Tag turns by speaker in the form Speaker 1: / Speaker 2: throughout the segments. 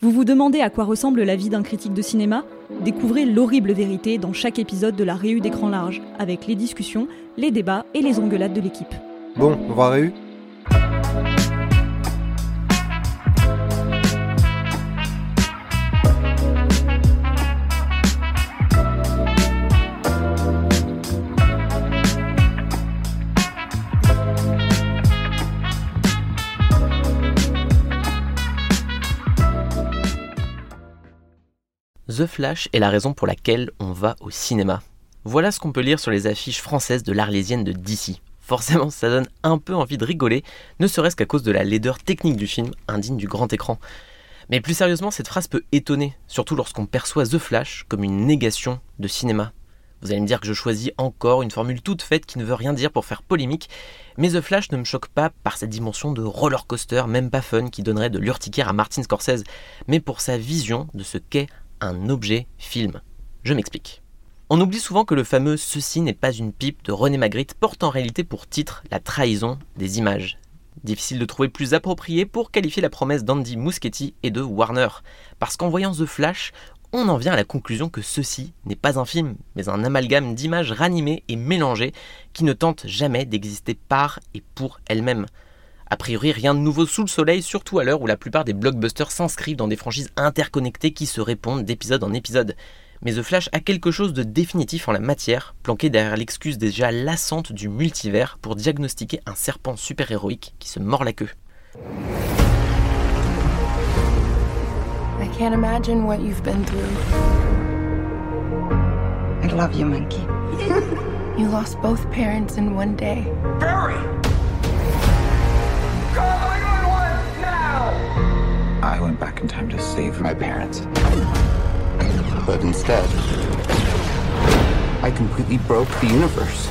Speaker 1: Vous vous demandez à quoi ressemble la vie d'un critique de cinéma? Découvrez l'horrible vérité dans chaque épisode de la Réu d'écran large, avec les discussions, les débats et les engueulades de l'équipe.
Speaker 2: Bon, on va Réu?
Speaker 3: The Flash est la raison pour laquelle on va au cinéma. Voilà ce qu'on peut lire sur les affiches françaises de l'Arlésienne de DC. Forcément, ça donne un peu envie de rigoler, ne serait-ce qu'à cause de la laideur technique du film, indigne du grand écran. Mais plus sérieusement, cette phrase peut étonner, surtout lorsqu'on perçoit The Flash comme une négation de cinéma. Vous allez me dire que je choisis encore une formule toute faite qui ne veut rien dire pour faire polémique, mais The Flash ne me choque pas par sa dimension de roller coaster, même pas fun, qui donnerait de l'urticaire à Martin Scorsese, mais pour sa vision de ce qu'est un objet film. Je m'explique. On oublie souvent que le fameux Ceci n'est pas une pipe de René Magritte porte en réalité pour titre la trahison des images. Difficile de trouver plus approprié pour qualifier la promesse d'Andy Muschietti et de Warner, parce qu'en voyant The Flash, on en vient à la conclusion que ceci n'est pas un film, mais un amalgame d'images ranimées et mélangées qui ne tentent jamais d'exister par et pour elles-mêmes. A priori, rien de nouveau sous le soleil, surtout à l'heure où la plupart des blockbusters s'inscrivent dans des franchises interconnectées qui se répondent d'épisode en épisode. Mais The Flash a quelque chose de définitif en la matière, planqué derrière l'excuse déjà lassante du multivers pour diagnostiquer un serpent super-héroïque qui se mord la queue.
Speaker 4: I can't imagine what you've been through.
Speaker 5: I love you, Monkey.
Speaker 4: You lost both parents in one day.
Speaker 6: Barry!
Speaker 7: I went back in time to save my parents.
Speaker 8: But instead, I completely broke the universe.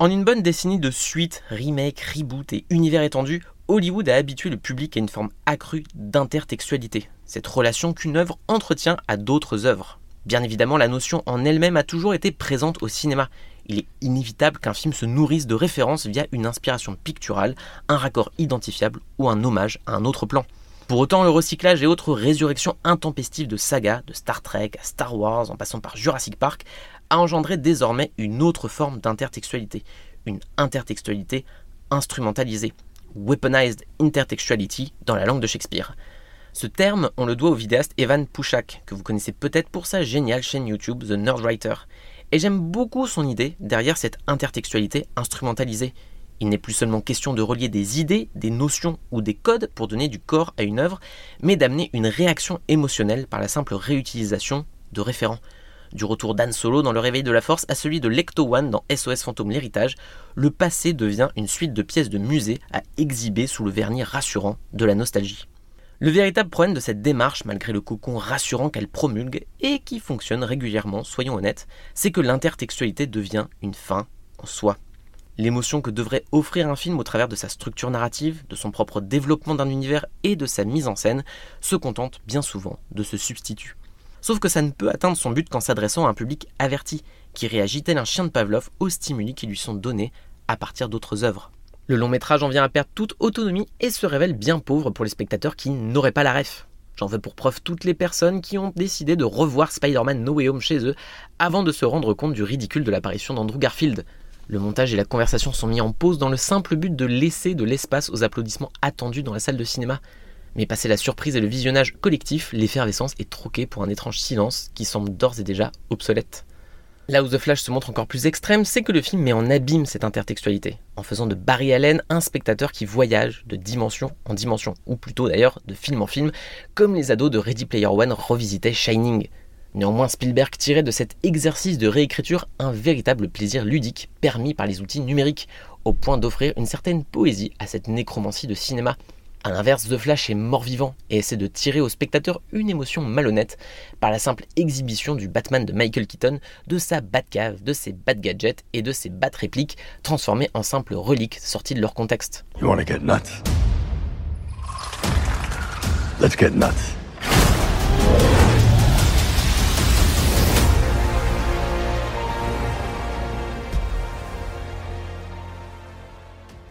Speaker 3: En une bonne décennie de suites, remakes, reboots et univers étendus, Hollywood a habitué le public à une forme accrue d'intertextualité, cette relation qu'une œuvre entretient à d'autres œuvres. Bien évidemment, la notion en elle-même a toujours été présente au cinéma. Il est inévitable qu'un film se nourrisse de références via une inspiration picturale, un raccord identifiable ou un hommage à un autre plan. Pour autant, le recyclage et autres résurrections intempestives de sagas, de Star Trek à Star Wars en passant par Jurassic Park, a engendré désormais une autre forme d'intertextualité, une intertextualité instrumentalisée, weaponized intertextuality dans la langue de Shakespeare. Ce terme, on le doit au vidéaste Evan Pouchak, que vous connaissez peut-être pour sa géniale chaîne YouTube The Nerdwriter. Et j'aime beaucoup son idée derrière cette intertextualité instrumentalisée. Il n'est plus seulement question de relier des idées, des notions ou des codes pour donner du corps à une œuvre, mais d'amener une réaction émotionnelle par la simple réutilisation de référents. Du retour d'Anne Solo dans Le Réveil de la Force à celui de Lecto One dans SOS Fantôme l'Héritage, le passé devient une suite de pièces de musée à exhiber sous le vernis rassurant de la nostalgie. Le véritable problème de cette démarche, malgré le cocon rassurant qu'elle promulgue et qui fonctionne régulièrement, soyons honnêtes, c'est que l'intertextualité devient une fin en soi. L'émotion que devrait offrir un film au travers de sa structure narrative, de son propre développement d'un univers et de sa mise en scène se contente bien souvent de ce substitut. Sauf que ça ne peut atteindre son but qu'en s'adressant à un public averti, qui réagit tel un chien de Pavlov aux stimuli qui lui sont donnés à partir d'autres œuvres. Le long métrage en vient à perdre toute autonomie et se révèle bien pauvre pour les spectateurs qui n'auraient pas la ref. J'en veux pour preuve toutes les personnes qui ont décidé de revoir Spider-Man No Way Home chez eux avant de se rendre compte du ridicule de l'apparition d'Andrew Garfield. Le montage et la conversation sont mis en pause dans le simple but de laisser de l'espace aux applaudissements attendus dans la salle de cinéma. Mais passé la surprise et le visionnage collectif, l'effervescence est troquée pour un étrange silence qui semble d'ores et déjà obsolète. Là où The Flash se montre encore plus extrême, c'est que le film met en abîme cette intertextualité, en faisant de Barry Allen un spectateur qui voyage de dimension en dimension, ou plutôt d'ailleurs de film en film, comme les ados de Ready Player One revisitaient Shining. Néanmoins, Spielberg tirait de cet exercice de réécriture un véritable plaisir ludique permis par les outils numériques, au point d'offrir une certaine poésie à cette nécromancie de cinéma, a l'inverse, The Flash est mort-vivant et essaie de tirer au spectateur une émotion malhonnête par la simple exhibition du Batman de Michael Keaton, de sa Batcave, de ses Bat-gadgets et de ses Bat-répliques transformées en simples reliques sorties de leur contexte.
Speaker 2: Let's get nuts.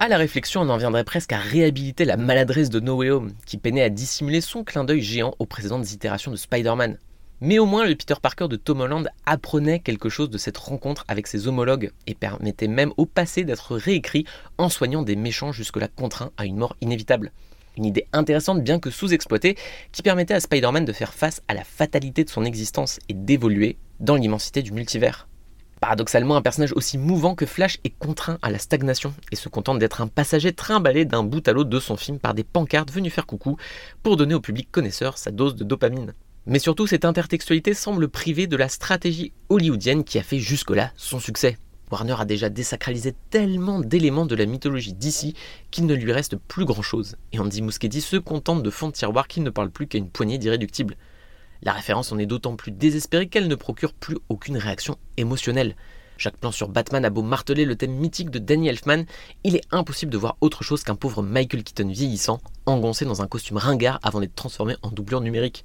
Speaker 3: À la réflexion, on en viendrait presque à réhabiliter la maladresse de No Way Home, qui peinait à dissimuler son clin d'œil géant aux précédentes itérations de Spider-Man. Mais au moins, le Peter Parker de Tom Holland apprenait quelque chose de cette rencontre avec ses homologues et permettait même au passé d'être réécrit en soignant des méchants jusque-là contraints à une mort inévitable. Une idée intéressante bien que sous-exploitée qui permettait à Spider-Man de faire face à la fatalité de son existence et d'évoluer dans l'immensité du multivers. Paradoxalement, un personnage aussi mouvant que Flash est contraint à la stagnation et se contente d'être un passager trimballé d'un bout à l'autre de son film par des pancartes venues faire coucou pour donner au public connaisseur sa dose de dopamine. Mais surtout, cette intertextualité semble privée de la stratégie hollywoodienne qui a fait jusque-là son succès. Warner a déjà désacralisé tellement d'éléments de la mythologie d'ici qu'il ne lui reste plus grand-chose, et Andy Muschietti se contente de fonds de tiroir qui ne parle plus qu'à une poignée d'irréductibles. La référence en est d'autant plus désespérée qu'elle ne procure plus aucune réaction émotionnelle. Chaque plan sur Batman a beau marteler le thème mythique de Danny Elfman, il est impossible de voir autre chose qu'un pauvre Michael Keaton vieillissant, engoncé dans un costume ringard avant d'être transformé en doublure numérique.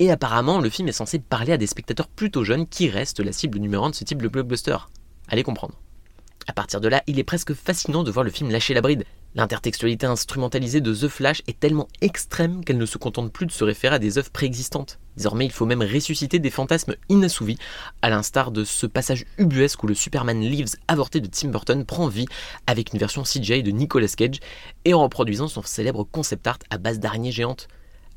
Speaker 3: Et apparemment, le film est censé parler à des spectateurs plutôt jeunes qui restent la cible numéro 1 de ce type de blockbuster. Allez comprendre. À partir de là, il est presque fascinant de voir le film lâcher la bride. L'intertextualité instrumentalisée de The Flash est tellement extrême qu'elle ne se contente plus de se référer à des œuvres préexistantes. Désormais, il faut même ressusciter des fantasmes inassouvis, à l'instar de ce passage ubuesque où le Superman Lives avorté de Tim Burton prend vie avec une version CGI de Nicolas Cage et en reproduisant son célèbre concept art à base d'araignées géantes.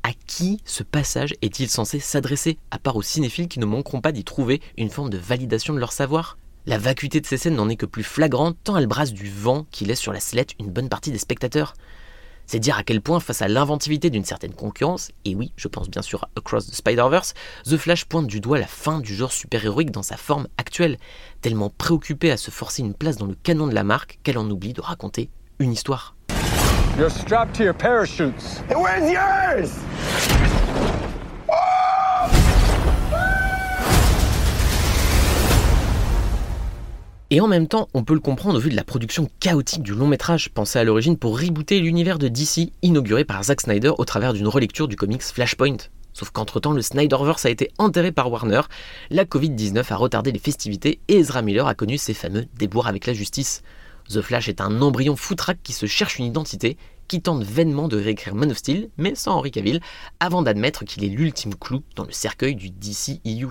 Speaker 3: À qui ce passage est-il censé s'adresser, à part aux cinéphiles qui ne manqueront pas d'y trouver une forme de validation de leur savoir? La vacuité de ces scènes n'en est que plus flagrante tant elle brasse du vent qui laisse sur la sellette une bonne partie des spectateurs. C'est dire à quel point, face à l'inventivité d'une certaine concurrence, et oui, je pense bien sûr à Across the Spider-Verse, The Flash pointe du doigt la fin du genre super-héroïque dans sa forme actuelle, tellement préoccupée à se forcer une place dans le canon de la marque qu'elle en oublie de raconter une histoire.
Speaker 6: You're strapped to your parachutes. where's yours?
Speaker 3: Et en même temps, on peut le comprendre au vu de la production chaotique du long métrage pensé à l'origine pour rebooter l'univers de DC inauguré par Zack Snyder au travers d'une relecture du comics Flashpoint. Sauf qu'entre-temps, le Snyderverse a été enterré par Warner, la Covid-19 a retardé les festivités et Ezra Miller a connu ses fameux déboires avec la justice. The Flash est un embryon foutraque qui se cherche une identité, qui tente vainement de réécrire Man of Steel, mais sans Henry Cavill, avant d'admettre qu'il est l'ultime clou dans le cercueil du DC EU.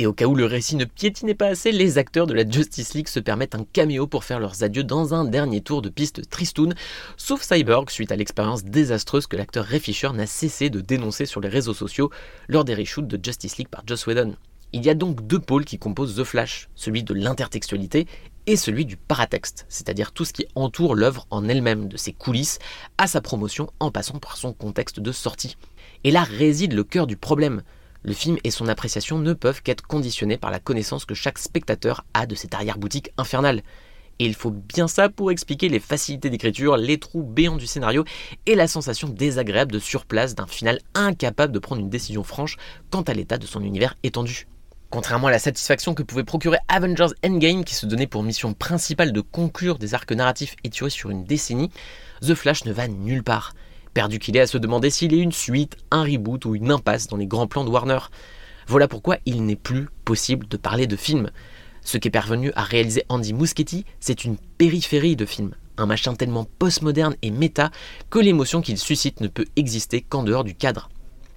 Speaker 3: Et au cas où le récit ne piétinait pas assez, les acteurs de la Justice League se permettent un caméo pour faire leurs adieux dans un dernier tour de piste tristoun, sauf Cyborg suite à l'expérience désastreuse que l'acteur Ray Fisher n'a cessé de dénoncer sur les réseaux sociaux lors des reshoots de Justice League par Joss Whedon. Il y a donc deux pôles qui composent The Flash, celui de l'intertextualité et celui du paratexte, c'est-à-dire tout ce qui entoure l'œuvre en elle-même, de ses coulisses à sa promotion en passant par son contexte de sortie. Et là réside le cœur du problème. Le film et son appréciation ne peuvent qu'être conditionnés par la connaissance que chaque spectateur a de cette arrière-boutique infernale. Et il faut bien ça pour expliquer les facilités d'écriture, les trous béants du scénario et la sensation désagréable de surplace d'un final incapable de prendre une décision franche quant à l'état de son univers étendu. Contrairement à la satisfaction que pouvait procurer Avengers Endgame qui se donnait pour mission principale de conclure des arcs narratifs étirés sur une décennie, The Flash ne va nulle part perdu qu'il est à se demander s'il est une suite, un reboot ou une impasse dans les grands plans de Warner. Voilà pourquoi il n'est plus possible de parler de film. Ce qu'est parvenu à réaliser Andy Muschietti, c'est une périphérie de film, un machin tellement postmoderne et méta que l'émotion qu'il suscite ne peut exister qu'en dehors du cadre.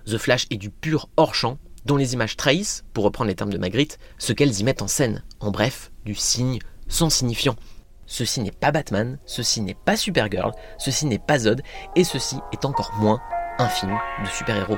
Speaker 3: The Flash est du pur hors-champ, dont les images trahissent, pour reprendre les termes de Magritte, ce qu'elles y mettent en scène, en bref, du signe sans signifiant. Ceci n'est pas Batman, ceci n'est pas Supergirl, ceci n'est pas Zod, et ceci est encore moins un film de super-héros.